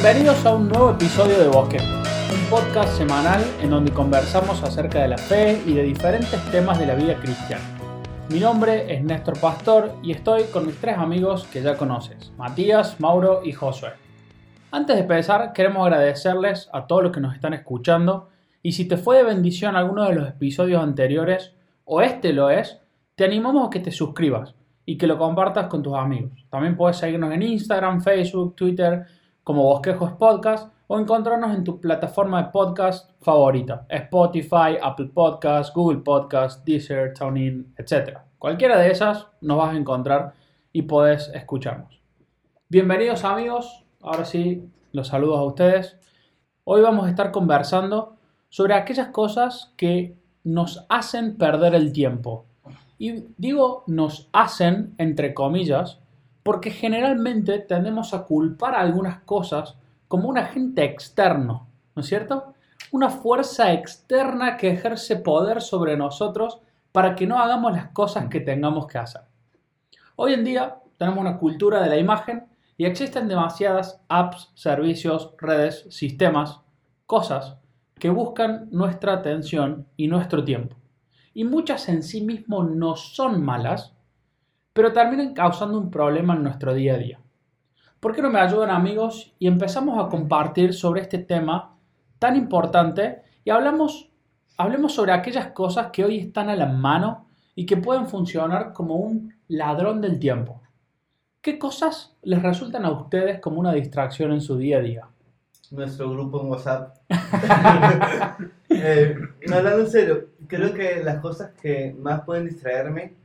Bienvenidos a un nuevo episodio de Bosque, un podcast semanal en donde conversamos acerca de la fe y de diferentes temas de la vida cristiana. Mi nombre es Néstor Pastor y estoy con mis tres amigos que ya conoces, Matías, Mauro y Josué. Antes de empezar, queremos agradecerles a todos los que nos están escuchando y si te fue de bendición alguno de los episodios anteriores o este lo es, te animamos a que te suscribas y que lo compartas con tus amigos. También puedes seguirnos en Instagram, Facebook, Twitter como Bosquejos Podcast o encontrarnos en tu plataforma de podcast favorita, Spotify, Apple Podcast, Google Podcast, Deezer, TuneIn, etc. Cualquiera de esas nos vas a encontrar y puedes escucharnos. Bienvenidos amigos, ahora sí los saludos a ustedes. Hoy vamos a estar conversando sobre aquellas cosas que nos hacen perder el tiempo. Y digo nos hacen entre comillas porque generalmente tendemos a culpar a algunas cosas como un agente externo, ¿no es cierto? Una fuerza externa que ejerce poder sobre nosotros para que no hagamos las cosas que tengamos que hacer. Hoy en día tenemos una cultura de la imagen y existen demasiadas apps, servicios, redes, sistemas, cosas que buscan nuestra atención y nuestro tiempo. Y muchas en sí mismo no son malas, pero terminan causando un problema en nuestro día a día. ¿Por qué no me ayudan amigos y empezamos a compartir sobre este tema tan importante y hablamos, hablemos sobre aquellas cosas que hoy están a la mano y que pueden funcionar como un ladrón del tiempo? ¿Qué cosas les resultan a ustedes como una distracción en su día a día? Nuestro grupo en WhatsApp. eh, hablando en serio, creo que las cosas que más pueden distraerme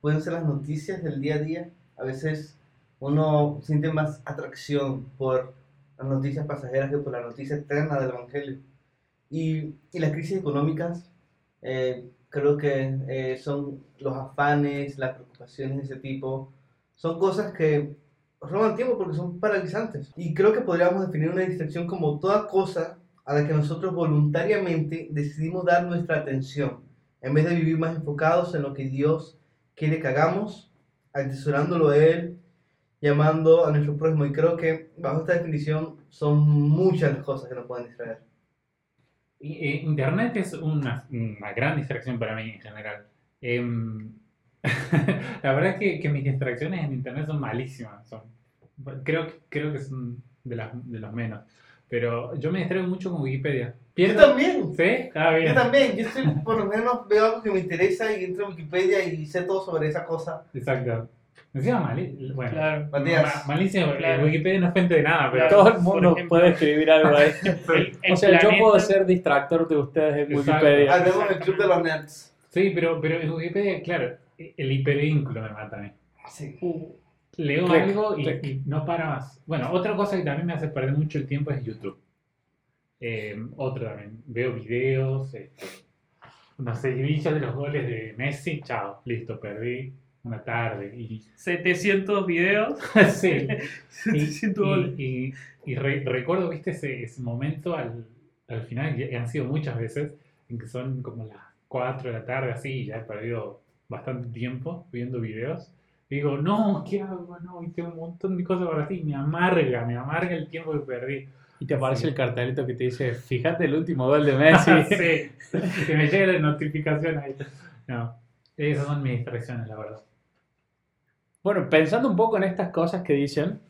pueden ser las noticias del día a día. A veces uno siente más atracción por las noticias pasajeras que por la noticia eterna del Evangelio. Y, y las crisis económicas, eh, creo que eh, son los afanes, las preocupaciones de ese tipo, son cosas que roban tiempo porque son paralizantes. Y creo que podríamos definir una distracción como toda cosa a la que nosotros voluntariamente decidimos dar nuestra atención, en vez de vivir más enfocados en lo que Dios quiere que hagamos, atesorándolo a Él, llamando a nuestro prójimo. Y creo que bajo esta definición son muchas las cosas que nos pueden distraer. Eh, Internet es una, una, gran distracción para mí en general. Eh, la verdad es que, que, mis distracciones en Internet son malísimas. Son, creo, creo que son de, las, de los menos. Pero yo me distraigo mucho con Wikipedia. Yo también. ¿Sí? Ah, bien. Yo también. Yo estoy, por lo menos veo algo que me interesa y entro a Wikipedia y sé todo sobre esa cosa. Exacto. Encima malísimo. Bueno, claro. Matías. malísimo. Claro. Wikipedia no es fuente de nada, pero. Todo el mundo ejemplo, puede escribir algo ahí. el, el o sea, planeta... yo puedo ser distractor de ustedes en Exacto. Wikipedia. Hacemos el club de los nerds. Sí, pero, pero en Wikipedia, claro, el hipervínculo me mata a mí. Sí. Leo Click, algo y, click. y no para más. Bueno, otra cosa que también me hace perder mucho el tiempo es YouTube. Eh, otro también. Veo videos, este, no sé, de los goles de Messi, chao, listo, perdí una tarde. Y, 700 videos. sí. 700 goles. Y, y, y re- recuerdo, viste, ese, ese momento al, al final, que han sido muchas veces, en que son como las 4 de la tarde, así, y ya he perdido bastante tiempo viendo videos. Y digo, no, ¿qué hago? No, y tengo un montón de cosas para ti. Me amarga, me amarga el tiempo que perdí. Y te aparece el cartelito que te dice, fíjate el último gol de Messi. sí, que me llegue la notificación ahí. No, esas son mis distracciones, la verdad. Bueno, pensando un poco en estas cosas que dicen,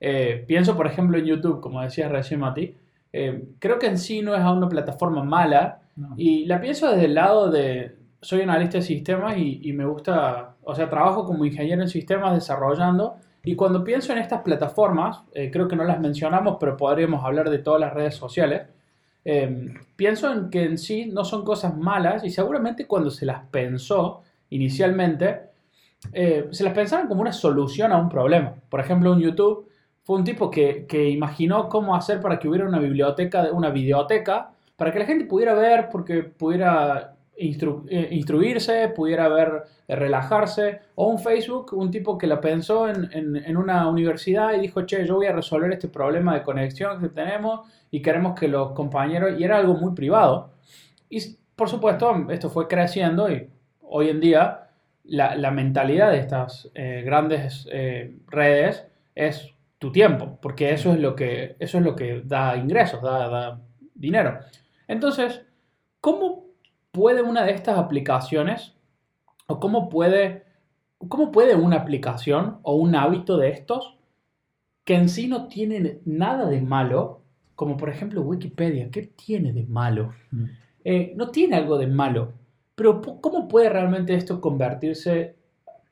eh, pienso por ejemplo en YouTube, como decía recién Mati, eh, creo que en sí no es a una plataforma mala No. y la pienso desde el lado de, soy analista de sistemas y, y me gusta, o sea, trabajo como ingeniero en sistemas desarrollando y cuando pienso en estas plataformas, eh, creo que no las mencionamos, pero podríamos hablar de todas las redes sociales, eh, pienso en que en sí no son cosas malas y seguramente cuando se las pensó inicialmente, eh, se las pensaron como una solución a un problema. Por ejemplo, en YouTube fue un tipo que, que imaginó cómo hacer para que hubiera una biblioteca, una videoteca, para que la gente pudiera ver, porque pudiera eh, instruirse, pudiera ver, eh, relajarse. O un Facebook, un tipo que la pensó en, en- una universidad y dijo, che, yo voy a resolver este problema de conexión que tenemos y queremos que los compañeros, y era algo muy privado. Y por supuesto, esto fue creciendo y hoy en día la, la mentalidad de estas eh, grandes redes es tu tiempo, porque eso es lo que, eso es lo que da ingresos, da, da dinero. Entonces, ¿cómo puede una de estas aplicaciones o cómo puede, cómo puede una aplicación o un hábito de estos que en sí no tienen nada de malo, como por ejemplo Wikipedia, ¿qué tiene de malo? Mm. Eh, no tiene algo de malo, pero ¿cómo puede realmente esto convertirse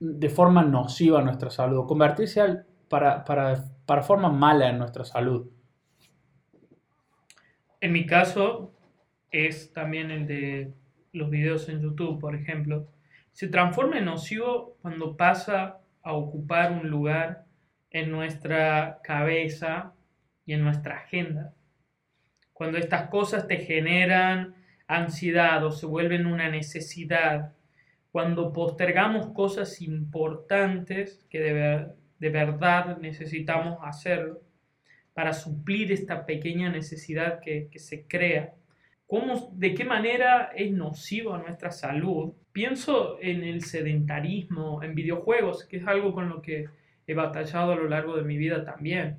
de forma nociva en nuestra salud? o Convertirse al- para, para, para forma mala en nuestra salud. En mi caso es también el de los videos en YouTube, por ejemplo. Se transforma en nocivo cuando pasa a ocupar un lugar en nuestra cabeza y en nuestra agenda. Cuando estas cosas te generan ansiedad o se vuelven una necesidad. Cuando postergamos cosas importantes que de, ver- de verdad necesitamos hacerlo para suplir esta pequeña necesidad que se crea. ¿Cómo, ¿De qué manera es nocivo a nuestra salud? Pienso en el sedentarismo, en videojuegos, que es algo con lo que he batallado a lo largo de mi vida también.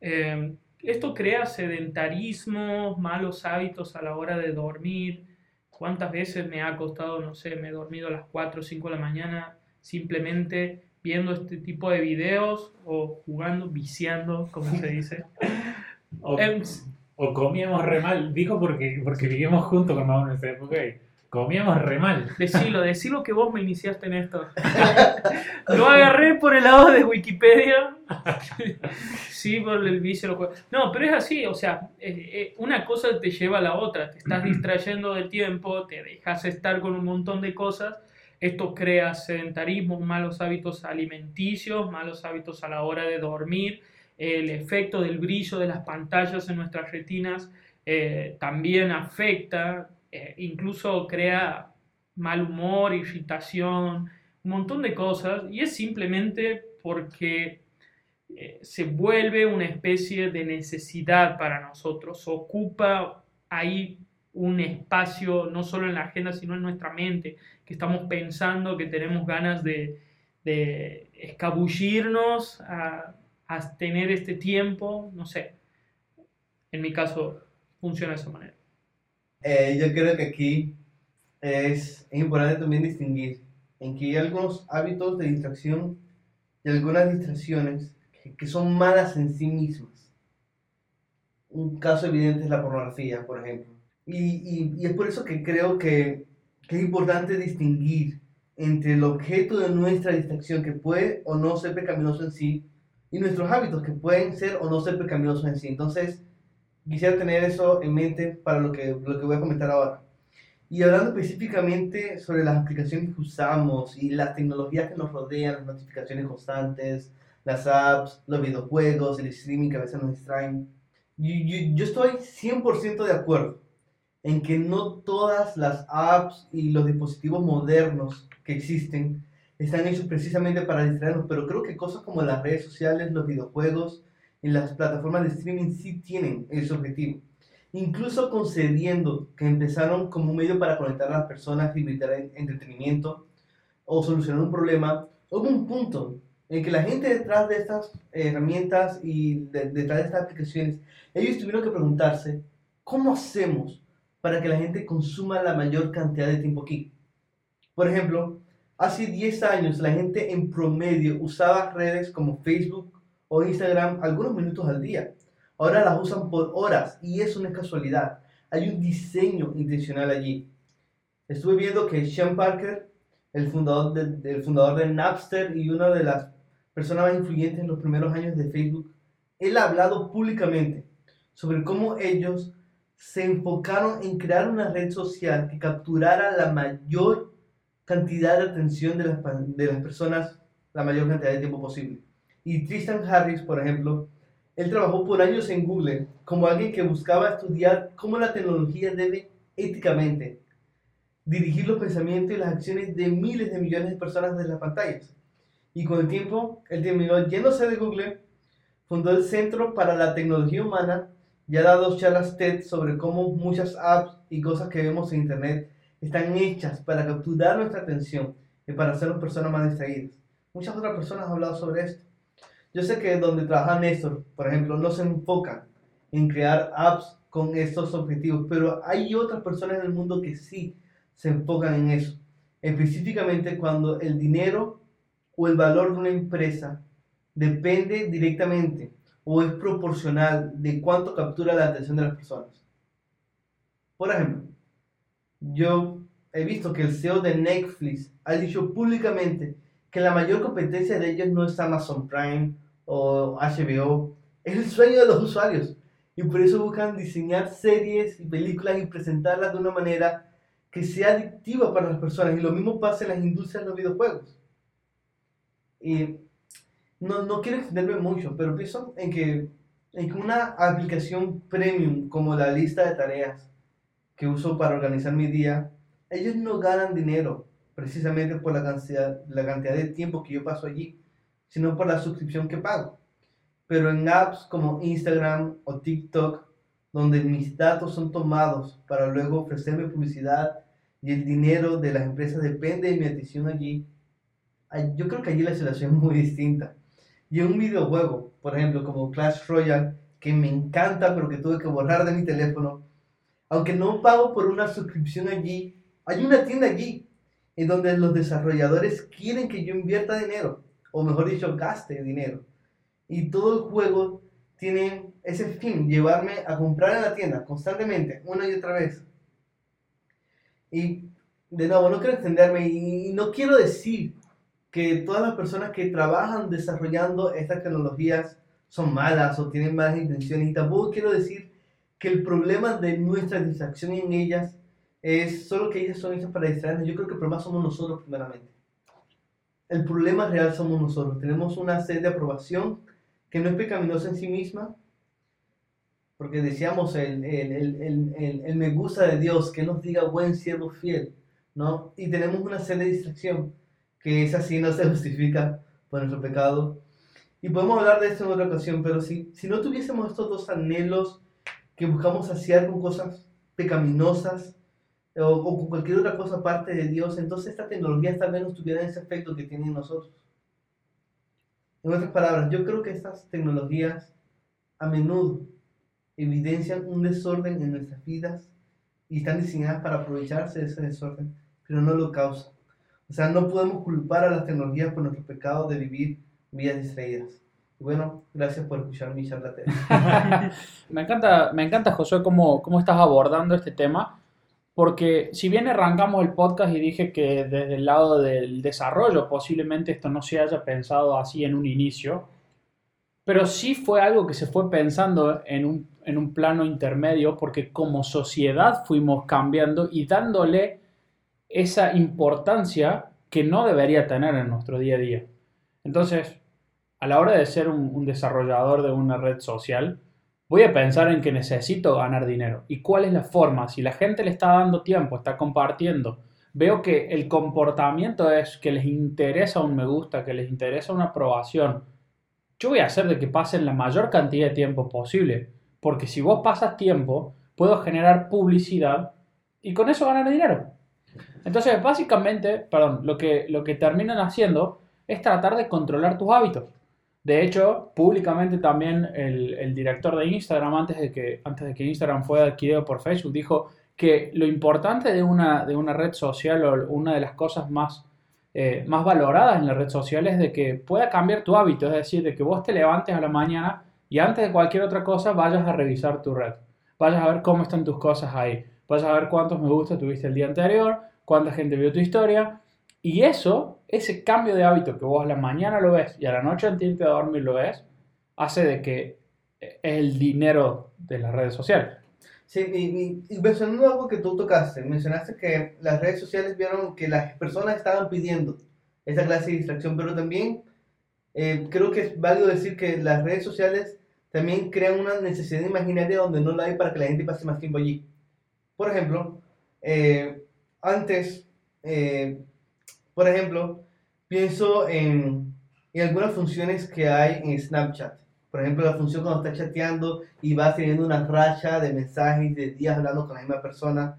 Eh, esto crea sedentarismo, malos hábitos a la hora de dormir. ¿Cuántas veces me ha costado, no sé, me he dormido a las 4 o 5 de la mañana simplemente viendo este tipo de videos o jugando, viciando, como se dice? O, Em, o comíamos re mal. Digo porque, porque vivimos juntos con Mauro en esa época y comíamos re mal. Decilo, decilo que vos me iniciaste en esto. Lo agarré por el lado de Wikipedia. Sí, por el vicio. No, pero es así, o sea, eh, eh, una cosa te lleva a la otra. Te estás distrayendo del tiempo, te dejas estar con un montón de cosas. Esto crea sedentarismo, malos hábitos alimenticios, malos hábitos a la hora de dormir. El efecto del brillo de las pantallas en nuestras retinas eh, también afecta, eh, incluso crea mal humor, irritación, un montón de cosas, y es simplemente porque eh, se vuelve una especie de necesidad para nosotros, ocupa ahí un espacio no solo en la agenda, sino en nuestra mente, que estamos pensando, que tenemos ganas de, de escabullirnos a tener este tiempo, no sé, en mi caso funciona de esa manera. Eh, yo creo que aquí es, es importante también distinguir en que hay algunos hábitos de distracción y algunas distracciones que, que son malas en sí mismas. Un caso evidente es la pornografía, por ejemplo. Y, y- y es por eso que creo que, que es importante distinguir entre el objeto de nuestra distracción que puede o no ser pecaminoso en sí y nuestros hábitos que pueden ser o no ser pecaminosos en sí. Entonces, quisiera tener eso en mente para lo que, lo que voy a comentar ahora. Y hablando específicamente sobre las aplicaciones que usamos y las tecnologías que nos rodean, las notificaciones constantes, las apps, los videojuegos, el streaming que a veces nos distraen, yo, yo- yo estoy 100% de acuerdo en que no todas las apps y los dispositivos modernos que existen están hechos precisamente para distraernos, pero creo que cosas como las redes sociales, los videojuegos y las plataformas de streaming sí tienen ese objetivo. Incluso concediendo que empezaron como un medio para conectar a las personas y brindar en- entretenimiento o solucionar un problema, hubo un punto en que la gente detrás de estas herramientas y de- detrás de estas aplicaciones, ellos tuvieron que preguntarse, ¿cómo hacemos para que la gente consuma la mayor cantidad de tiempo aquí? Por ejemplo, hace 10 años la gente en promedio usaba redes como Facebook o Instagram algunos minutos al día. Ahora las usan por horas y eso no es casualidad. Hay un diseño intencional allí. Estuve viendo que Sean Parker, el fundador de, fundador de Napster y una de las personas más influyentes en los primeros años de Facebook, él ha hablado públicamente sobre cómo ellos se enfocaron en crear una red social que capturara la mayor cantidad de atención de las, de las personas la mayor cantidad de tiempo posible. Y Tristan Harris, por ejemplo, él trabajó por años en Google como alguien que buscaba estudiar cómo la tecnología debe éticamente dirigir los pensamientos y las acciones de miles de millones de personas desde las pantallas. Y con el tiempo, él terminó yéndose de Google, fundó el Centro para la Tecnología Humana y ha dado charlas TED sobre cómo muchas apps y cosas que vemos en Internet están hechas para capturar nuestra atención y para hacernos personas más distraídas. Muchas otras personas han hablado sobre esto. Yo sé que donde trabaja Néstor, por ejemplo, no se enfocan en crear apps con estos objetivos, pero hay otras personas en el mundo que sí se enfocan en eso. Específicamente cuando el dinero o el valor de una empresa depende directamente o es proporcional de cuánto captura la atención de las personas. Por ejemplo, yo he visto que el CEO de Netflix ha dicho públicamente que la mayor competencia de ellos no es Amazon Prime o HBO, es el sueño de los usuarios. Y por eso buscan diseñar series y películas y presentarlas de una manera que sea adictiva para las personas. Y lo mismo pasa en las industrias de los videojuegos. Y no, no quiero extenderme mucho, pero pienso en que, en que una aplicación premium como la lista de tareas que uso para organizar mi día, ellos no ganan dinero precisamente por la cantidad, la cantidad de tiempo que yo paso allí, sino por la suscripción que pago. Pero en apps como Instagram o TikTok, donde mis datos son tomados para luego ofrecerme publicidad y el dinero de las empresas depende de mi atención allí, yo creo que allí la situación es muy distinta. Y un videojuego, por ejemplo, como Clash Royale, que me encanta, pero que tuve que borrar de mi teléfono, aunque no pago por una suscripción allí, hay una tienda allí en donde los desarrolladores quieren que yo invierta dinero, o mejor dicho, gaste dinero. Y todo el juego tiene ese fin, llevarme a comprar en la tienda constantemente, una y otra vez. Y de nuevo, no quiero extenderme y no quiero decir que todas las personas que trabajan desarrollando estas tecnologías son malas o tienen malas intenciones. Y tampoco quiero decir que el problema de nuestra distracción en ellas es solo que ellas son hechas para distraernos. Yo creo que el problema somos nosotros primeramente. El problema real somos nosotros. Tenemos una sed de aprobación que no es pecaminosa en sí misma, porque decíamos el, el, el, el, me gusta de Dios, que nos diga buen siervo fiel, ¿no? Y tenemos una sed de distracción que es así, no se justifica por nuestro pecado. Y podemos hablar de esto en otra ocasión, pero si, si no tuviésemos estos dos anhelos que buscamos saciar con cosas pecaminosas o, o, con cualquier otra cosa aparte de Dios, entonces esta tecnología tal vez no tuviera ese efecto que tiene en nosotros. En otras palabras, yo creo que estas tecnologías a menudo evidencian un desorden en nuestras vidas y están diseñadas para aprovecharse de ese desorden, pero no lo causan. O sea, no podemos culpar a las tecnologías por nuestro pecado de vivir vidas distraídas. Bueno, gracias por escuchar mi charla. me encanta, me encanta José, cómo, cómo estás abordando este tema, porque si bien arrancamos el podcast y dije que desde el lado del desarrollo posiblemente esto no se haya pensado así en un inicio, pero sí fue algo que se fue pensando en un, en un plano intermedio porque como sociedad fuimos cambiando y dándole esa importancia que no debería tener en nuestro día a día. Entonces, a la hora de ser un, desarrollador de una red social, voy a pensar en que necesito ganar dinero. ¿Y cuál es la forma? Si la gente le está dando tiempo, está compartiendo, veo que el comportamiento es que les interesa un me gusta, que les interesa una aprobación, yo voy a hacer de que pasen la mayor cantidad de tiempo posible. Porque si vos pasas tiempo, puedo generar publicidad y con eso ganar dinero. Entonces, básicamente, perdón, lo que, lo que terminan haciendo es tratar de controlar tus hábitos. De hecho, públicamente también el, director de Instagram, antes de, que, antes de que Instagram fuera adquirido por Facebook, dijo que lo importante de una, de una red social o una de las cosas más, eh, más valoradas en la red social es de que pueda cambiar tu hábito, es decir, de que vos te levantes a la mañana y antes de cualquier otra cosa vayas a revisar tu red, vayas a ver cómo están tus cosas ahí, vayas a ver cuántos me gusta tuviste el día anterior, cuánta gente vio tu historia. Y eso, ese cambio de hábito que vos a la mañana lo ves y a la noche antes de dormir lo ves, hace de que es el dinero de las redes sociales. Sí, y, y, mencionando algo que tú tocaste, mencionaste que las redes sociales vieron que las personas estaban pidiendo esa clase de distracción, pero también eh, creo que es válido decir que las redes sociales también crean una necesidad imaginaria donde no la hay para que la gente pase más tiempo allí. Por ejemplo, eh, antes, eh, por ejemplo, pienso en, en, algunas funciones que hay en Snapchat. Por ejemplo, la función cuando estás chateando y vas teniendo una racha de mensajes de días hablando con la misma persona.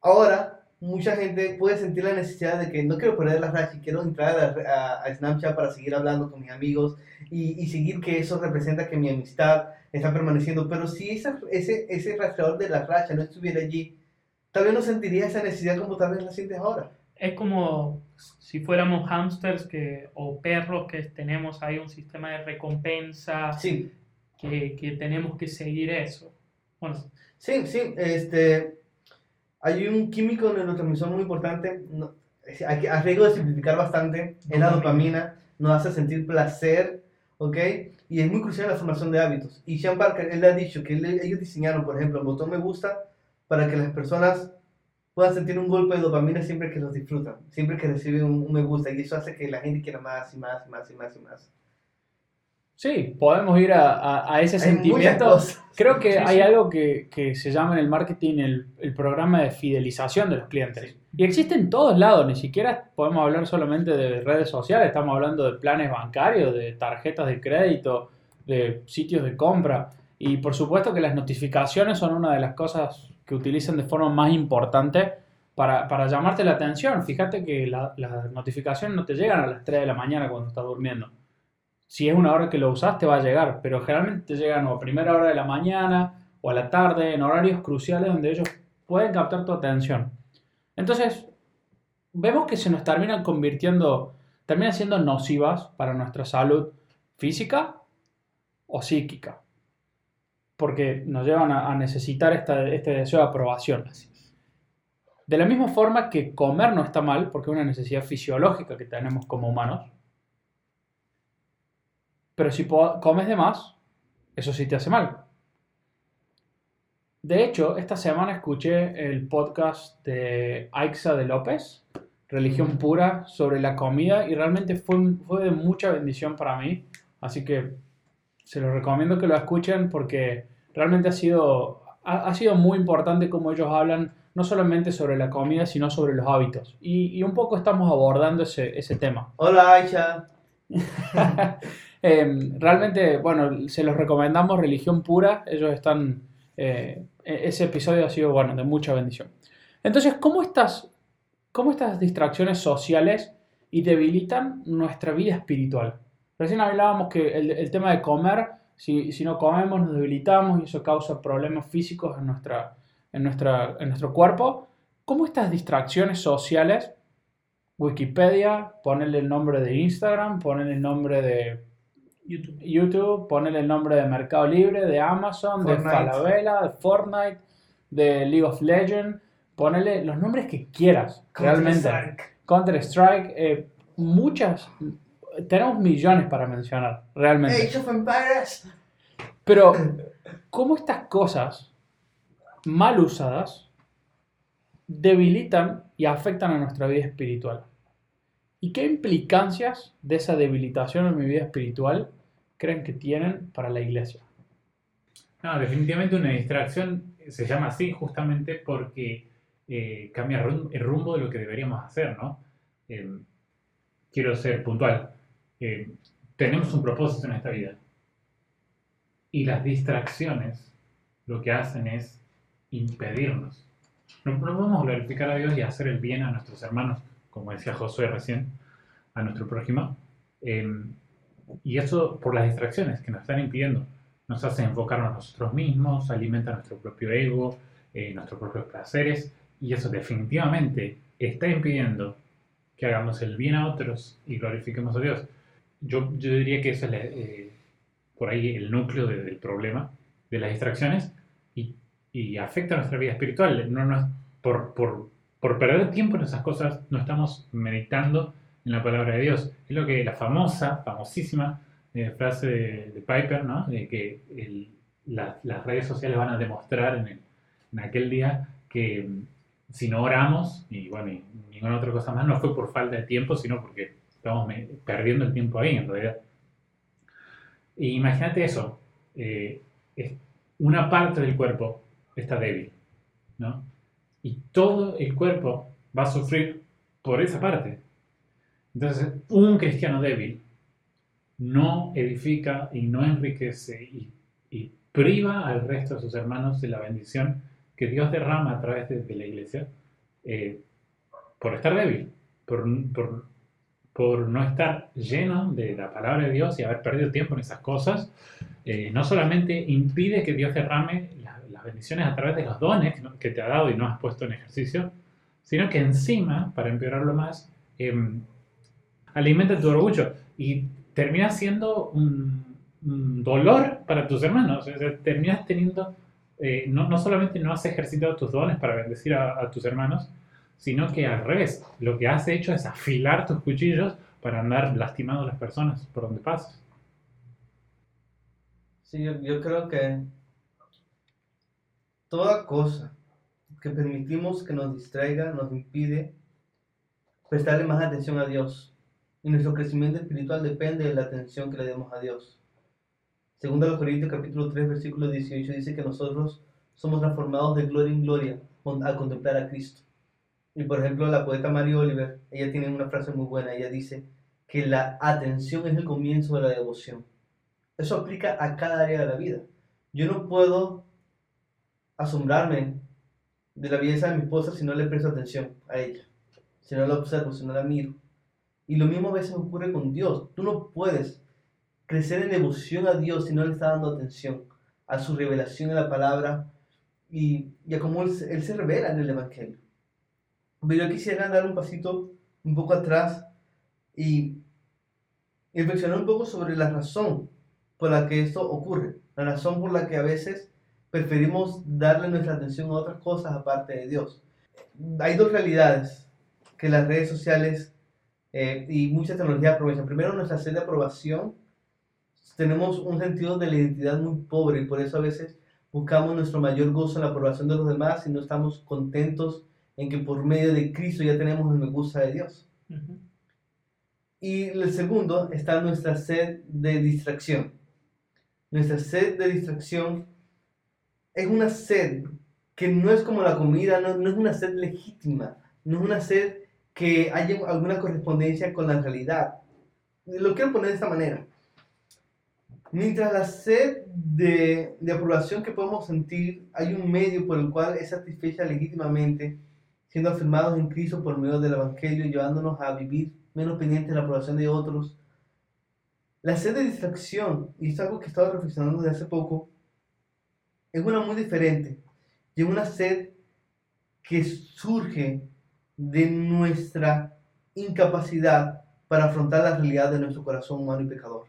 Ahora, mucha gente puede sentir la necesidad de que no quiero perder la racha y quiero entrar a, a- a Snapchat para seguir hablando con mis amigos y, y seguir que eso representa que mi amistad está permaneciendo. Pero si esa, ese, ese rastreador de la racha no estuviera allí, tal vez no sentiría esa necesidad como tal vez la sientes ahora. Es como si fuéramos hamsters que, o perros que tenemos ahí un sistema de recompensa, Sí, que, que tenemos que seguir eso. Bueno, sí, sí. Este, hay un químico neurotransmisor muy importante, no, a riesgo de simplificar bastante, es la dopamina, nos hace sentir placer, ¿ok? Y es muy crucial en la formación de hábitos. Y Sean Parker, él ha dicho que él- ellos diseñaron, por ejemplo, el botón me gusta para que las personas puedan sentir un golpe de dopamina siempre que los disfrutan, siempre que reciben un, un me gusta. Y eso hace que la gente quiera más y más y más y más y más. Sí, podemos ir a, a- a ese Hay sentimiento. Creo que Sí, hay sí. algo que, que se llama en el marketing el, el programa de fidelización de los clientes. Y existe en todos lados, ni siquiera podemos hablar solamente de redes sociales, estamos hablando de planes bancarios, de tarjetas de crédito, de sitios de compra. Y por supuesto que las notificaciones son una de las cosas que utilizan de forma más importante para, para llamarte la atención. Fíjate que la- las notificaciones no te llegan a las 3 de la mañana cuando estás durmiendo si es una hora que lo usas, te va a llegar, pero generalmente te llegan o a primera hora de la mañana o a la tarde, en horarios cruciales donde ellos pueden captar tu atención. Entonces, vemos que se nos terminan convirtiendo, terminan siendo nocivas para nuestra salud física o psíquica, porque nos llevan a, a necesitar esta- este deseo de aprobación. De la misma forma que comer no está mal, porque es una necesidad fisiológica que tenemos como humanos, pero si comes de más, eso sí te hace mal. De hecho, esta semana escuché el podcast de Aixa de López, Religión Pura, sobre la comida y realmente fue, fue de mucha bendición para mí. Así que se los recomiendo que lo escuchen porque realmente ha sido, ha, ha sido muy importante como ellos hablan no solamente sobre la comida, sino sobre los hábitos. Y, y un poco estamos abordando ese, ese tema. Hola, Aisha. Eh, realmente, bueno, se los recomendamos Religión Pura. Ellos están. eh, e- ese episodio ha sido, bueno, de mucha bendición. Entonces, ¿cómo estas, cómo estas distracciones sociales y debilitan nuestra vida espiritual? Recién hablábamos que el, el tema de comer, si, si no comemos, nos debilitamos y eso causa problemas físicos en, nuestra, en, nuestra, en nuestro cuerpo. ¿Cómo estas distracciones sociales Wikipedia, ponerle el nombre de Instagram, ponerle el nombre de YouTube. YouTube, ponerle el nombre de Mercado Libre, de Amazon, de. Falabella, de Fortnite, de League of Legends, ponerle los nombres que quieras, realmente. Counter-Strike. Counter-Strike, eh, muchas, tenemos millones para mencionar, realmente. Age of Empires. Pero, ¿cómo estas cosas mal usadas debilitan y afectan a nuestra vida espiritual? ¿Y qué implicancias de esa debilitación en mi vida espiritual creen que tienen para la iglesia? No, definitivamente una distracción se llama así justamente porque eh, cambia el rumbo de lo que deberíamos hacer, ¿no? Eh, quiero ser puntual. Eh, tenemos un propósito en esta vida. Y las distracciones lo que hacen es impedirnos. No, podemos glorificar a Dios y hacer el bien a nuestros hermanos, como decía Josué recién, a nuestro prójimo. Eh, y eso por las distracciones que nos están impidiendo nos hace enfocarnos nosotros mismos, alimenta nuestro propio ego, eh, nuestros propios placeres, y eso definitivamente está impidiendo que hagamos el bien a otros y glorifiquemos a Dios. Yo, yo diría que eso es la- eh, por ahí el núcleo de- del problema de las distracciones y, y afecta nuestra vida espiritual. No, no por, por, por perder tiempo en esas cosas, no estamos meditando en la palabra de Dios. Es lo que la famosa, famosísima eh, frase de, de Piper, ¿no? De que el- la- las redes sociales van a demostrar en, el- en aquel día que mm, si no oramos, y bueno, y ninguna otra cosa más, no fue por falta de tiempo, sino porque estamos perdiendo el tiempo ahí en realidad. Y imagínate eso, eh, una parte del cuerpo está débil, ¿no? Y todo el cuerpo va a sufrir por esa parte. Entonces, un cristiano débil no edifica y no enriquece y, priva al resto de sus hermanos de la bendición que Dios derrama a través de, la iglesia, eh, por estar débil, por, por no estar lleno de la palabra de Dios y haber perdido tiempo en esas cosas, eh, no solamente impide que Dios derrame la- las bendiciones a través de los dones que, te ha dado y no has puesto en ejercicio, sino que encima, para empeorarlo más, em, alimenta tu orgullo y termina siendo un, un dolor para tus hermanos. O sea, terminas teniendo, eh, no, no solamente no has ejercitado tus dones para bendecir a, a tus hermanos, sino que al revés, lo que has hecho es afilar tus cuchillos para andar lastimando a las personas por donde pasas. Sí, yo, creo que toda cosa que permitimos que nos distraiga nos impide prestarle más atención a Dios. Y nuestro crecimiento espiritual depende de la atención que le demos a Dios. Segunda los Corintios capítulo 3 versículo 18 dice que nosotros somos transformados de gloria en gloria al contemplar a Cristo. Y por ejemplo la poeta Mary Oliver, ella tiene una frase muy buena, ella dice que la atención es el comienzo de la devoción. Eso aplica a cada área de la vida. Yo no puedo asombrarme de la belleza de mi esposa si no le presto atención a ella, si no la observo, si no la miro. Y lo mismo a veces ocurre con Dios. Tú no puedes crecer en devoción a Dios si no le estás dando atención a su revelación en la palabra y, y a cómo él se revela en el Evangelio. Pero yo quisiera dar un pasito un poco atrás y reflexionar un poco sobre la razón por la que esto ocurre, la razón por la que a veces preferimos darle nuestra atención a otras cosas aparte de Dios. Hay dos realidades que las redes sociales eh, y mucha tecnología aprovechan. Primero, nuestra sed de aprobación. Tenemos un sentido de la identidad muy pobre y por eso a veces buscamos nuestro mayor gozo en la aprobación de los demás y no estamos contentos en que por medio de Cristo ya tenemos el me gusta de Dios. Y el segundo está nuestra sed de distracción. Nuestra sed de distracción es una sed que no es como la comida, no, no es una sed legítima, no es una sed que haya alguna correspondencia con la realidad. Lo quiero poner de esta manera. Mientras la sed de, de aprobación que podemos sentir, hay un medio por el cual es satisfecha legítimamente, siendo afirmados en Cristo por medio del Evangelio y llevándonos a vivir menos pendientes de la aprobación de otros. La sed de distracción, y es algo que he estado reflexionando desde hace poco, es una muy diferente. Y es una sed que surge de nuestra incapacidad para afrontar la realidad de nuestro corazón humano y pecador.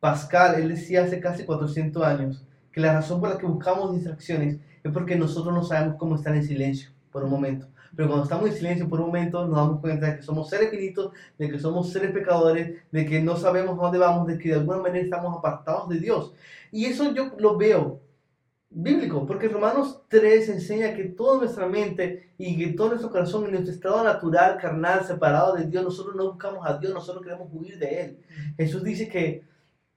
Pascal, él decía hace casi 400 años que la razón por la que buscamos distracciones es porque nosotros no sabemos cómo estar en silencio por un momento. Pero cuando estamos en silencio por un momento nos damos cuenta de que somos seres finitos, de que somos seres pecadores, de que no sabemos a dónde vamos, de que de alguna manera estamos apartados de Dios. Y eso yo lo veo bíblico, porque Romanos 3 enseña que toda nuestra mente y que todo nuestro corazón, en nuestro estado natural, carnal, separado de Dios, nosotros no buscamos a Dios, nosotros queremos huir de Él. Jesús dice que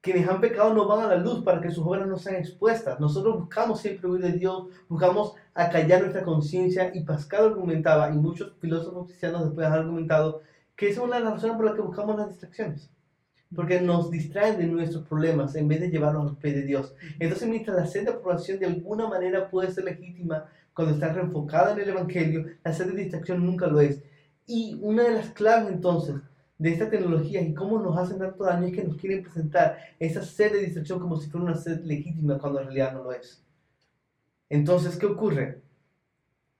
quienes han pecado no van a la luz para que sus obras no sean expuestas. Nosotros buscamos siempre huir de Dios, buscamos acallar nuestra conciencia y Pascal argumentaba, y muchos filósofos cristianos después han argumentado, que es una de las razones por las que buscamos las distracciones. Porque nos distraen de nuestros problemas en vez de llevarnos al pie de Dios. Entonces, mientras la sed de aprobación de alguna manera puede ser legítima cuando está reenfocada en el Evangelio, la sed de distracción nunca lo es. Y una de las claves entonces de esta tecnología y cómo nos hacen tanto daño es que nos quieren presentar esa sed de distracción como si fuera una sed legítima cuando en realidad no lo es. Entonces, ¿qué ocurre?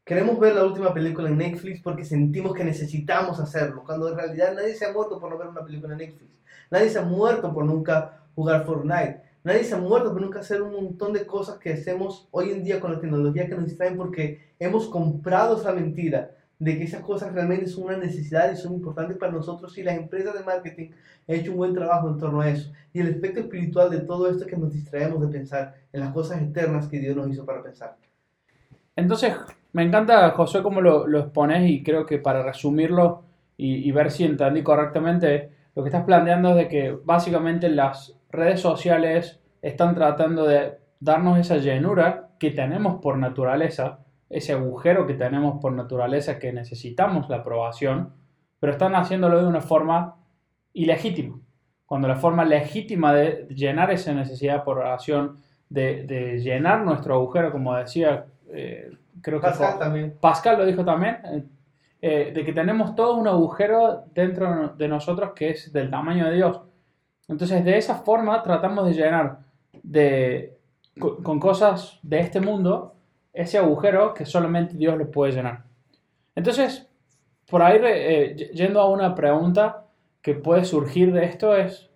Queremos ver la última película en Netflix porque sentimos que necesitamos hacerlo, cuando en realidad nadie se ha muerto por no ver una película en Netflix. Nadie se ha muerto por nunca jugar Fortnite. Nadie se ha muerto por nunca hacer un montón de cosas que hacemos hoy en día con la tecnología que nos distraen porque hemos comprado esa mentira de que esas cosas realmente son una necesidad y son importantes para nosotros y las empresas de marketing han hecho un buen trabajo en torno a eso. Y el efecto espiritual de todo esto es que nos distraemos de pensar en las cosas eternas que Dios nos hizo para pensar. Entonces, me encanta, José, cómo lo, lo expones y creo que para resumirlo y, y ver si entendí correctamente, lo que estás planteando es de que básicamente las redes sociales están tratando de darnos esa llenura que tenemos por naturaleza, ese agujero que tenemos por naturaleza que necesitamos la aprobación, pero están haciéndolo de una forma ilegítima. Cuando la forma legítima de llenar esa necesidad por oración, de, de llenar nuestro agujero, como decía, eh, creo que Pascal fue- también. Pascal lo dijo también, eh, eh, de que tenemos todo un agujero dentro de nosotros que es del tamaño de Dios. Entonces, de esa forma tratamos de llenar de, con, con cosas de este mundo ese agujero que solamente Dios lo puede llenar. Entonces, por ahí, eh, yendo a una pregunta que puede surgir de esto es,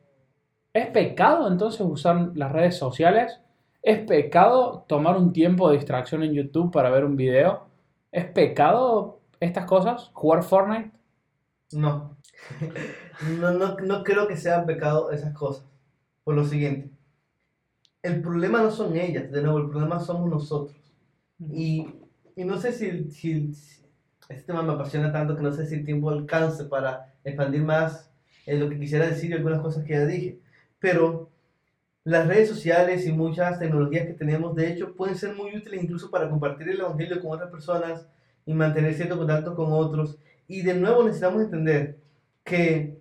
¿es pecado entonces usar las redes sociales? ¿Es pecado tomar un tiempo de distracción en YouTube para ver un video? ¿Es pecado estas cosas? ¿Jugar Fortnite? No. no, no, no creo que sean pecado esas cosas. Por lo siguiente. El problema no son ellas, de nuevo, el problema somos nosotros. Y, y no sé si, si, este tema me apasiona tanto que no sé si el tiempo alcance para expandir más en lo que quisiera decir y algunas cosas que ya dije. Pero las redes sociales y muchas tecnologías que tenemos, de hecho, pueden ser muy útiles incluso para compartir el Evangelio con otras personas y mantener cierto contacto con otros. Y de nuevo necesitamos entender que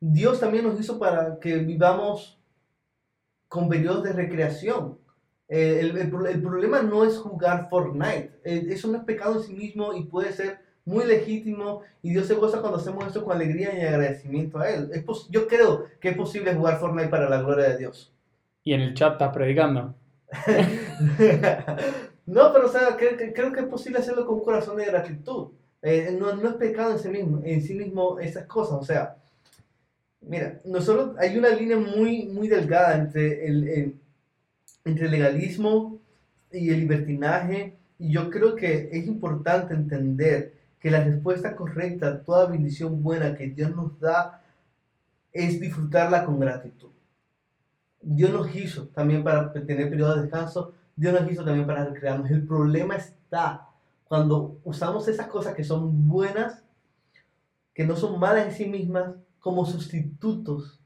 Dios también nos hizo para que vivamos con periodos de recreación. Eh, el, el el problema no es jugar Fortnite. Eh, eso no es pecado en sí mismo y puede ser muy legítimo y Dios se goza cuando hacemos eso con alegría y agradecimiento a Él. Es pos- yo creo que es posible jugar Fortnite para la gloria de Dios. Y en el chat estás predicando. no, pero o sea, creo, que- creo que es posible hacerlo con un corazón de gratitud. Eh, no, no es pecado en sí mismo, en sí mismo esas cosas. O sea, mira, nosotros hay una línea muy, muy delgada entre el, el- entre el legalismo y el libertinaje. Y yo creo que es importante entender que la respuesta correcta a toda bendición buena que Dios nos da es disfrutarla con gratitud. Dios nos hizo también para tener periodos de descanso, Dios nos hizo también para recrearnos. El problema está cuando usamos esas cosas que son buenas, que no son malas en sí mismas, como sustitutos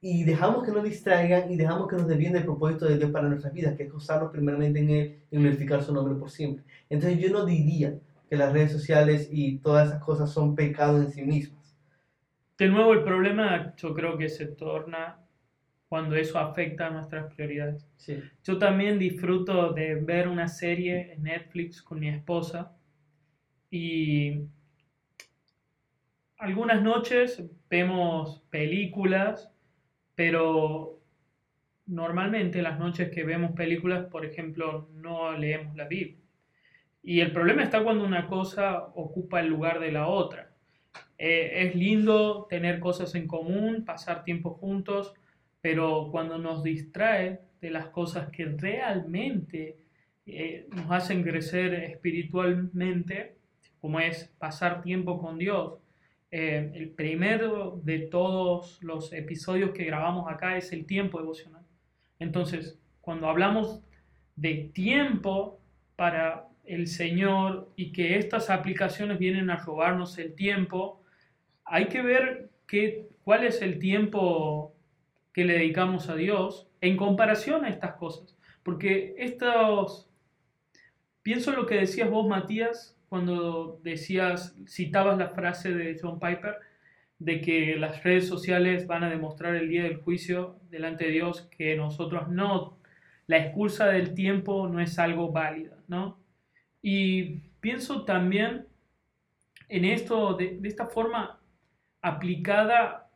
y dejamos que nos distraigan y dejamos que nos desvíen del propósito de Dios para nuestras vidas, que es gozarnos primeramente en Él y glorificar su nombre por siempre. Entonces yo no diría que las redes sociales y todas esas cosas son pecados en sí mismas. De nuevo, el problema yo creo que se torna cuando eso afecta a nuestras prioridades. Sí. Yo también disfruto de ver una serie en Netflix con mi esposa y algunas noches vemos películas, pero normalmente las noches que vemos películas, por ejemplo, no leemos la Biblia. Y el problema está cuando una cosa ocupa el lugar de la otra. Eh, es lindo tener cosas en común, pasar tiempo juntos, pero cuando nos distrae de las cosas que realmente eh, nos hacen crecer espiritualmente, como es pasar tiempo con Dios, eh, el primero de todos los episodios que grabamos acá es el tiempo devocional. Entonces, cuando hablamos de tiempo para el Señor y que estas aplicaciones vienen a robarnos el tiempo, hay que ver qué, cuál es el tiempo que le dedicamos a Dios en comparación a estas cosas. Porque estos, pienso en lo que decías vos, Matías, cuando decías, citabas la frase de John Piper, de que las redes sociales van a demostrar el día del juicio delante de Dios que nosotros no, la excusa del tiempo no es algo válido, ¿no? Y pienso también en esto de, esta forma aplicada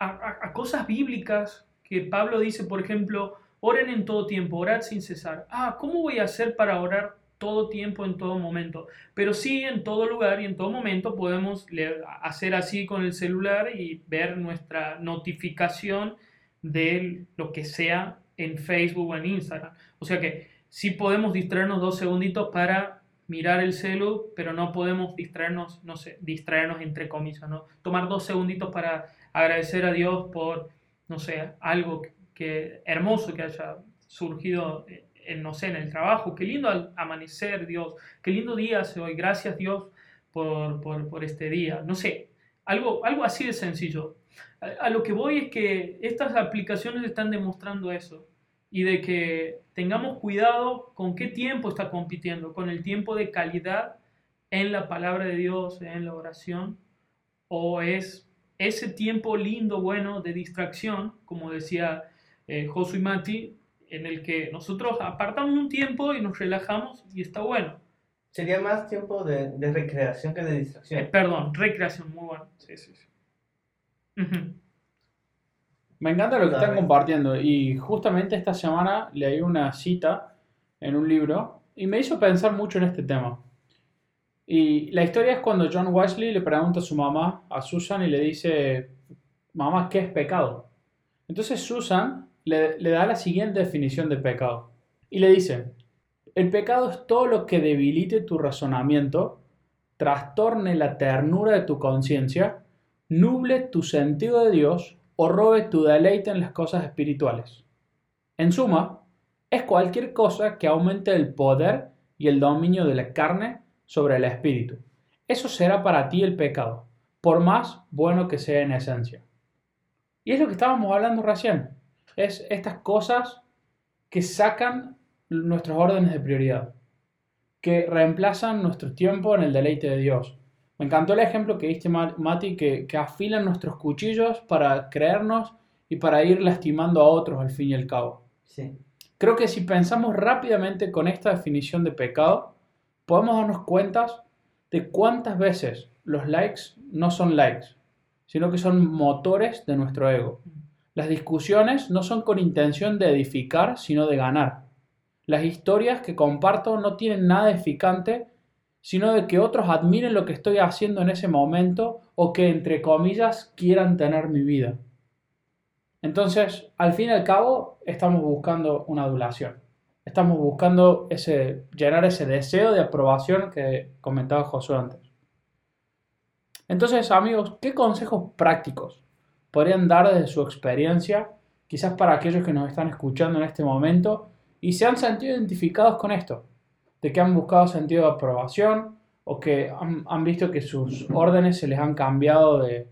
a, a, a, cosas bíblicas que Pablo dice, por ejemplo, oren en todo tiempo, orad sin cesar. Ah, ¿cómo voy a hacer para orar todo tiempo, en todo momento? Pero sí, en todo lugar y en todo momento podemos leer, hacer así con el celular y ver nuestra notificación de lo que sea en Facebook o en Instagram. O sea que sí podemos distraernos dos segunditos para mirar el celu, pero no podemos distraernos, no sé, distraernos entre comillas, ¿no? Tomar dos segunditos para agradecer a Dios por, no sé, algo que hermoso que haya surgido en, no sé, en el trabajo. Qué lindo amanecer, Dios. Qué lindo día hace hoy. Gracias, Dios, por, por, este día. No sé, algo, algo así de sencillo. A, a lo que voy es que estas aplicaciones están demostrando eso y de que tengamos cuidado con qué tiempo está compitiendo, con el tiempo de calidad en la palabra de Dios, en la oración, o es ese tiempo lindo, bueno, de distracción, como decía eh, Josué Mati, en el que nosotros apartamos un tiempo y nos relajamos y está bueno. Sería más tiempo de, de recreación que de Eh, distracción. perdón, recreación, muy bueno. Sí, sí, sí. Me encanta lo que están compartiendo y justamente esta semana leí una cita en un libro y me hizo pensar mucho en este tema. Y la historia es cuando John Wesley le pregunta a su mamá, a Susan, y le dice, mamá, ¿qué es pecado? Entonces Susan le, da la siguiente definición de pecado y le dice, el pecado es todo lo que debilite tu razonamiento, trastorne la ternura de tu conciencia, nuble tu sentido de Dios o robe tu deleite en las cosas espirituales. En suma, es cualquier cosa que aumente el poder y el dominio de la carne sobre el espíritu. Eso será para ti el pecado, por más bueno que sea en esencia. Y es lo que estábamos hablando recién. Es estas cosas que sacan nuestros órdenes de prioridad, que reemplazan nuestro tiempo en el deleite de Dios. Me encantó el ejemplo que diste, Ma- Mati, que, que afilan nuestros cuchillos para creernos y para ir lastimando a otros al fin y al cabo. Sí. Creo que si pensamos rápidamente con esta definición de pecado, podemos darnos cuenta de cuántas veces los likes no son likes, sino que son motores de nuestro ego. Las discusiones no son con intención de edificar, sino de ganar. Las historias que comparto no tienen nada edificante, sino de que otros admiren lo que estoy haciendo en ese momento o que, entre comillas, quieran tener mi vida. Entonces, al fin y al cabo, estamos buscando una adulación. Estamos buscando ese, llenar ese deseo de aprobación que comentaba Josué antes. Entonces, amigos, ¿qué consejos prácticos podrían dar desde su experiencia, quizás para aquellos que nos están escuchando en este momento y se han sentido identificados con esto? De que han buscado sentido de aprobación o que han, visto que sus órdenes se les han cambiado de,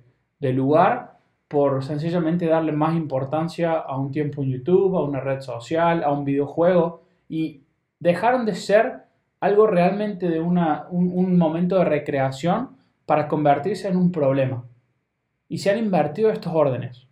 lugar por sencillamente darle más importancia a un tiempo en YouTube, a una red social, a un videojuego y dejaron de ser algo realmente de una, un, un momento de recreación para convertirse en un problema. Y se han invertido estos órdenes.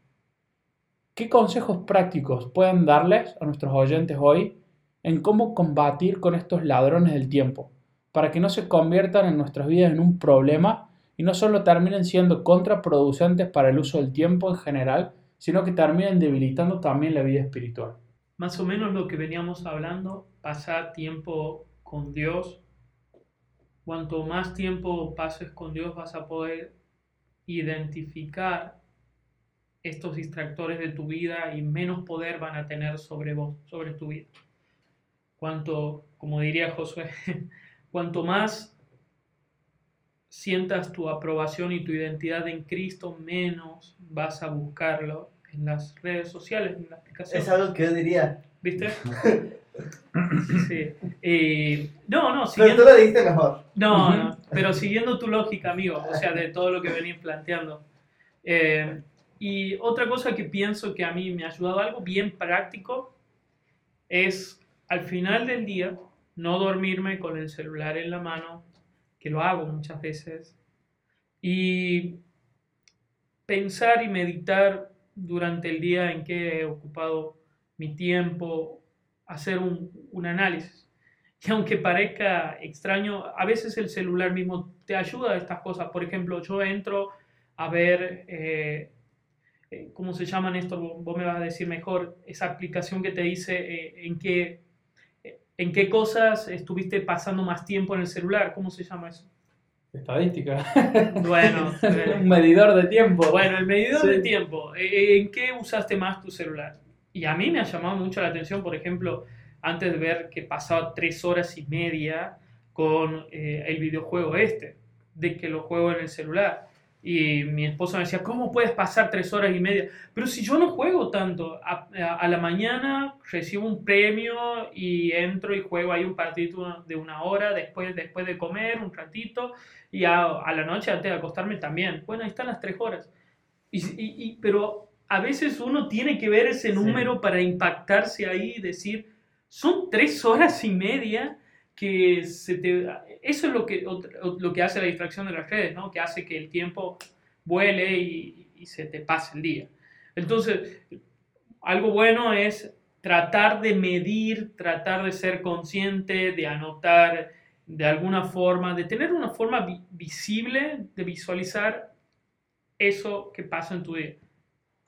¿Qué consejos prácticos pueden darles a nuestros oyentes hoy en cómo combatir con estos ladrones del tiempo? Para que no se conviertan en nuestras vidas en un problema y no solo terminen siendo contraproducentes para el uso del tiempo en general, sino que terminen debilitando también la vida espiritual. Más o menos lo que veníamos hablando, pasar tiempo con Dios. Cuanto más tiempo pases con Dios vas a poder identificar estos distractores de tu vida y menos poder van a tener sobre vos, sobre tu vida. Cuanto, como diría Josué, cuanto más sientas tu aprobación y tu identidad en Cristo, menos vas a buscarlo en las redes sociales, en la aplicación. Es algo que yo diría. ¿Viste? Sí. Eh, no, no, Pero tú lo dijiste mejor. no, no, pero siguiendo tu lógica, amigo, o sea, de todo lo que venís planteando. Eh, y otra cosa que pienso que a mí me ha ayudado algo bien práctico es al final del día no dormirme con el celular en la mano, que lo hago muchas veces, y pensar y meditar durante el día en qué he ocupado mi tiempo, hacer un análisis. Y aunque parezca extraño, a veces el celular mismo te ayuda a estas cosas. Por ejemplo, yo entro a ver, eh, eh, ¿cómo se llama esto? Vos me vas a decir mejor, esa aplicación que te dice eh, en, qué, en qué cosas estuviste pasando más tiempo en el celular. ¿Cómo se llama eso? Estadística. Bueno, Un medidor de tiempo. bueno, el medidor Sí. de tiempo. ¿En qué usaste más tu celular? Y a mí me ha llamado mucho la atención, por ejemplo, antes de ver que pasaba tres horas y media con eh, el videojuego este, de que lo juego en el celular. Y mi esposa me decía, ¿cómo puedes pasar tres horas y media? Pero si yo no juego tanto, a, a- a la mañana recibo un premio y entro y juego ahí un partido de una hora después, después de comer un ratito y a, a la noche antes de acostarme también. Bueno, ahí están las tres horas. Y, y- y- pero a veces uno tiene que ver ese Sí. número para impactarse ahí y decir, son tres horas y media que se te... Eso es lo que, lo que hace la distracción de las redes, ¿no? Que hace que el tiempo vuele y, y se te pase el día. Entonces, algo bueno es tratar de medir, tratar de ser consciente, de anotar de alguna forma, de tener una forma vi- visible de visualizar eso que pasa en tu día.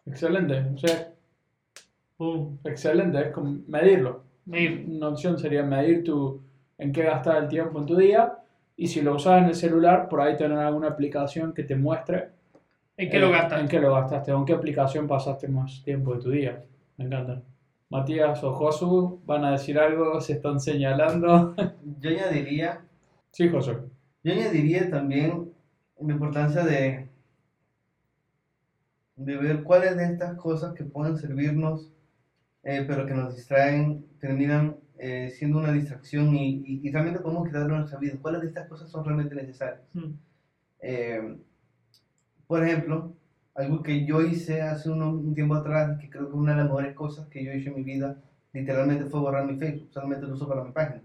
Excelente. O sea, Boom. excelente. Es como medirlo. Medir. Una opción sería medir tu, en qué gastar el tiempo en tu día. Y si lo usas en el celular, por ahí tener alguna aplicación que te muestre ¿En qué eh, lo gastas? en qué lo gastaste o en qué aplicación pasaste más tiempo de tu día. Me encanta. Matías o Josu van a decir algo, se están señalando. Yo añadiría, sí, Josu. yo añadiría también la importancia de, de ver cuáles de estas cosas que pueden servirnos, eh, pero que nos distraen, terminan eh, siendo una distracción y, y, y realmente podemos quitarlo en nuestra vida. ¿Cuáles de estas cosas son realmente necesarias? Mm. Eh, por ejemplo, algo que yo hice hace uno- un tiempo atrás, que creo que una de las mejores cosas que yo hecho en mi vida, literalmente fue borrar mi Facebook, solamente lo uso para mi página.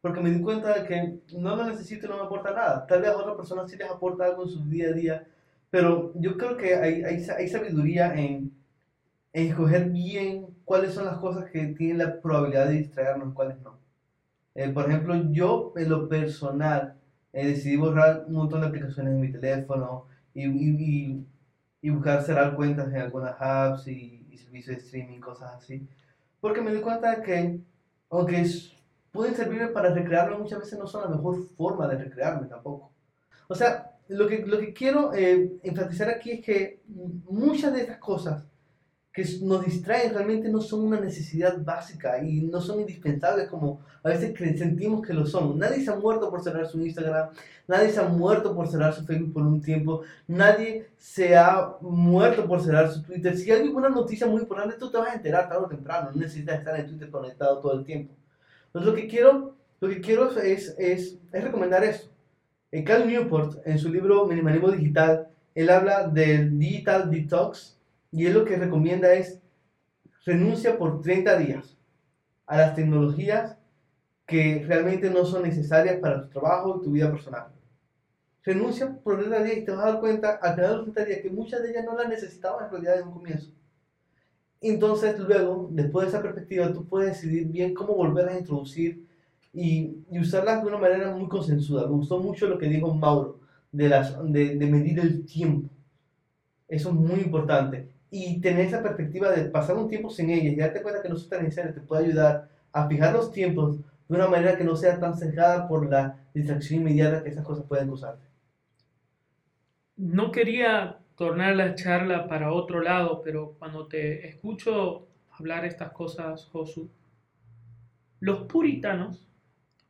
Porque me di cuenta de que no lo necesito y no me aporta nada. Tal vez a otras personas sí les aporta algo en su día a día, pero yo creo que hay, hay, hay sabiduría en escoger bien cuáles son las cosas que tienen la probabilidad de distraernos cuáles no. Eh, por ejemplo, yo en lo personal eh, decidí borrar un montón de aplicaciones en mi teléfono y, y, y, buscar cerrar cuentas en algunas apps y, y servicios de streaming, cosas así. Porque me di cuenta que, aunque pueden servirme para recrearme, muchas veces no son la mejor forma de recrearme tampoco. O sea, lo que, lo que quiero eh, enfatizar aquí es que muchas de estas cosas que nos distraen realmente no son una necesidad básica y no son indispensables como a veces sentimos que lo son. Nadie se ha muerto por cerrar su Instagram, nadie se ha muerto por cerrar su Facebook por un tiempo, nadie se ha muerto por cerrar su Twitter. Si hay alguna noticia muy importante, tú te vas a enterar tarde o temprano, no necesitas estar en Twitter conectado todo el tiempo. Entonces lo que quiero, lo que quiero es, es, es recomendar esto. Eh, Cal Newport, en su libro Minimalismo Digital, él habla del Digital Detox y él lo que recomienda es renuncia por 30 días a las tecnologías que realmente no son necesarias para tu trabajo y tu vida personal. Renuncia por 30 días y te vas a dar cuenta al final de los 30 días que muchas de ellas no las necesitabas en realidad en un comienzo. Entonces luego, después de esa perspectiva, tú puedes decidir bien cómo volverlas a introducir y, usarlas de una manera muy consensuada. Me gustó mucho lo que dijo Mauro de, las, de, de medir el tiempo. Eso es muy importante. Y tener esa perspectiva de pasar un tiempo sin ellas y darte cuenta que no son tan te puede ayudar a fijar los tiempos de una manera que no sea tan cerrada por la distracción inmediata que esas cosas pueden causarte. No quería tornar la charla para otro lado, pero cuando te escucho hablar estas cosas, Josu, los puritanos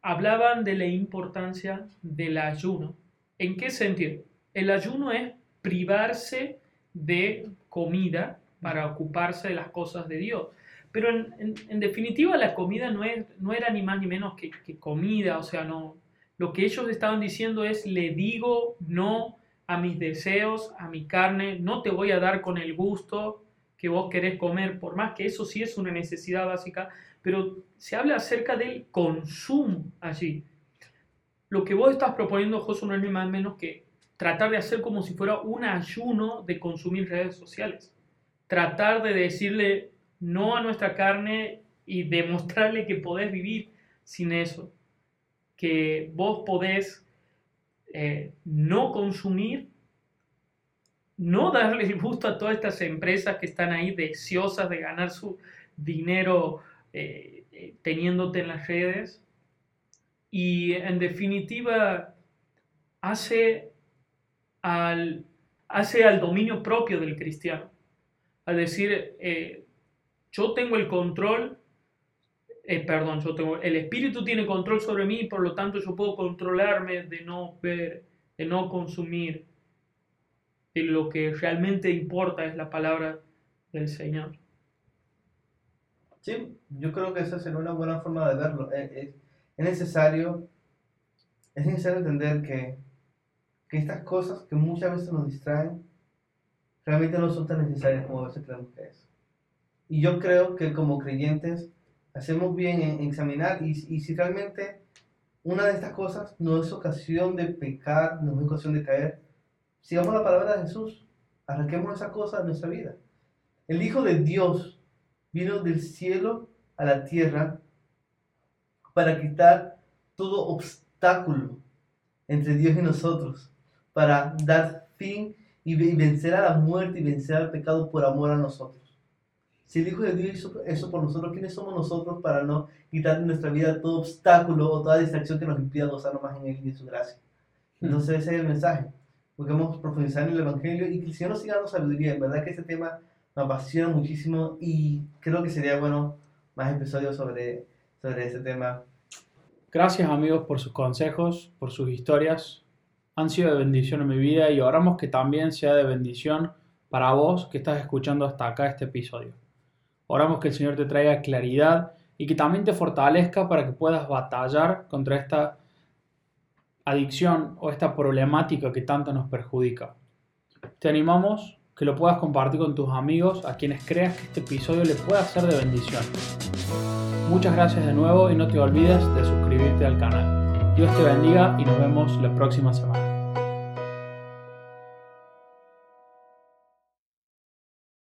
hablaban de la importancia del ayuno. ¿En qué sentido? El ayuno es privarse de comida para ocuparse de las cosas de Dios. Pero en, en- en definitiva la comida no, es, no era ni más ni menos que, que comida, o sea, no. Lo que ellos estaban diciendo es, le digo no a mis deseos, a mi carne, no te voy a dar con el gusto que vos querés comer, por más que eso sí es una necesidad básica, pero se habla acerca del consumo allí. Lo que vos estás proponiendo, Josu, no es ni más ni menos que tratar de hacer como si fuera un ayuno de consumir redes sociales. Tratar de decirle no a nuestra carne y demostrarle que podés vivir sin eso. Que vos podés eh, no consumir, no darle gusto a todas estas empresas que están ahí deseosas de ganar su dinero eh, eh, teniéndote en las redes. Y en definitiva, hace al, hace al dominio propio del cristiano. Al decir, eh, yo tengo el control, eh, perdón, yo tengo, el Espíritu tiene control sobre mí, por lo tanto yo puedo controlarme de no ver, de no consumir, de lo que realmente importa es la palabra del Señor. Sí, yo creo que esa sería una buena forma de verlo. Es, es- es necesario, es necesario entender que, que estas cosas que muchas veces nos distraen realmente no son tan necesarias como a veces creemos que es. Y yo creo que como creyentes hacemos bien en examinar y, y si realmente una de estas cosas no es ocasión de pecar, no es ocasión de caer, sigamos la palabra de Jesús, arranquemos esa cosa de nuestra vida. El Hijo de Dios vino del cielo a la tierra para quitar todo, obs- obstáculo entre Dios y nosotros para dar fin y vencer a la muerte y vencer al pecado por amor a nosotros. Si el Hijo de Dios hizo eso por nosotros, ¿quiénes somos nosotros para no quitar de nuestra vida todo obstáculo o toda distracción que nos impida gozar más en Él y en su gracia? Hmm. Entonces ese es el mensaje. Busquemos profundizar en el Evangelio y que el Señor nos siga dando sabiduría. En verdad que este tema me apasiona muchísimo y creo que sería bueno más episodios sobre, sobre este tema. Gracias amigos por sus consejos, por sus historias. Han sido de bendición en mi vida y oramos que también sea de bendición para vos que estás escuchando hasta acá este episodio. Oramos que el Señor te traiga claridad y que también te fortalezca para que puedas batallar contra esta adicción o esta problemática que tanto nos perjudica. Te animamos que lo puedas compartir con tus amigos a quienes creas que este episodio le pueda ser de bendición. Muchas gracias de nuevo y no te olvides de suscribirte al canal. Dios te bendiga y nos vemos la próxima semana.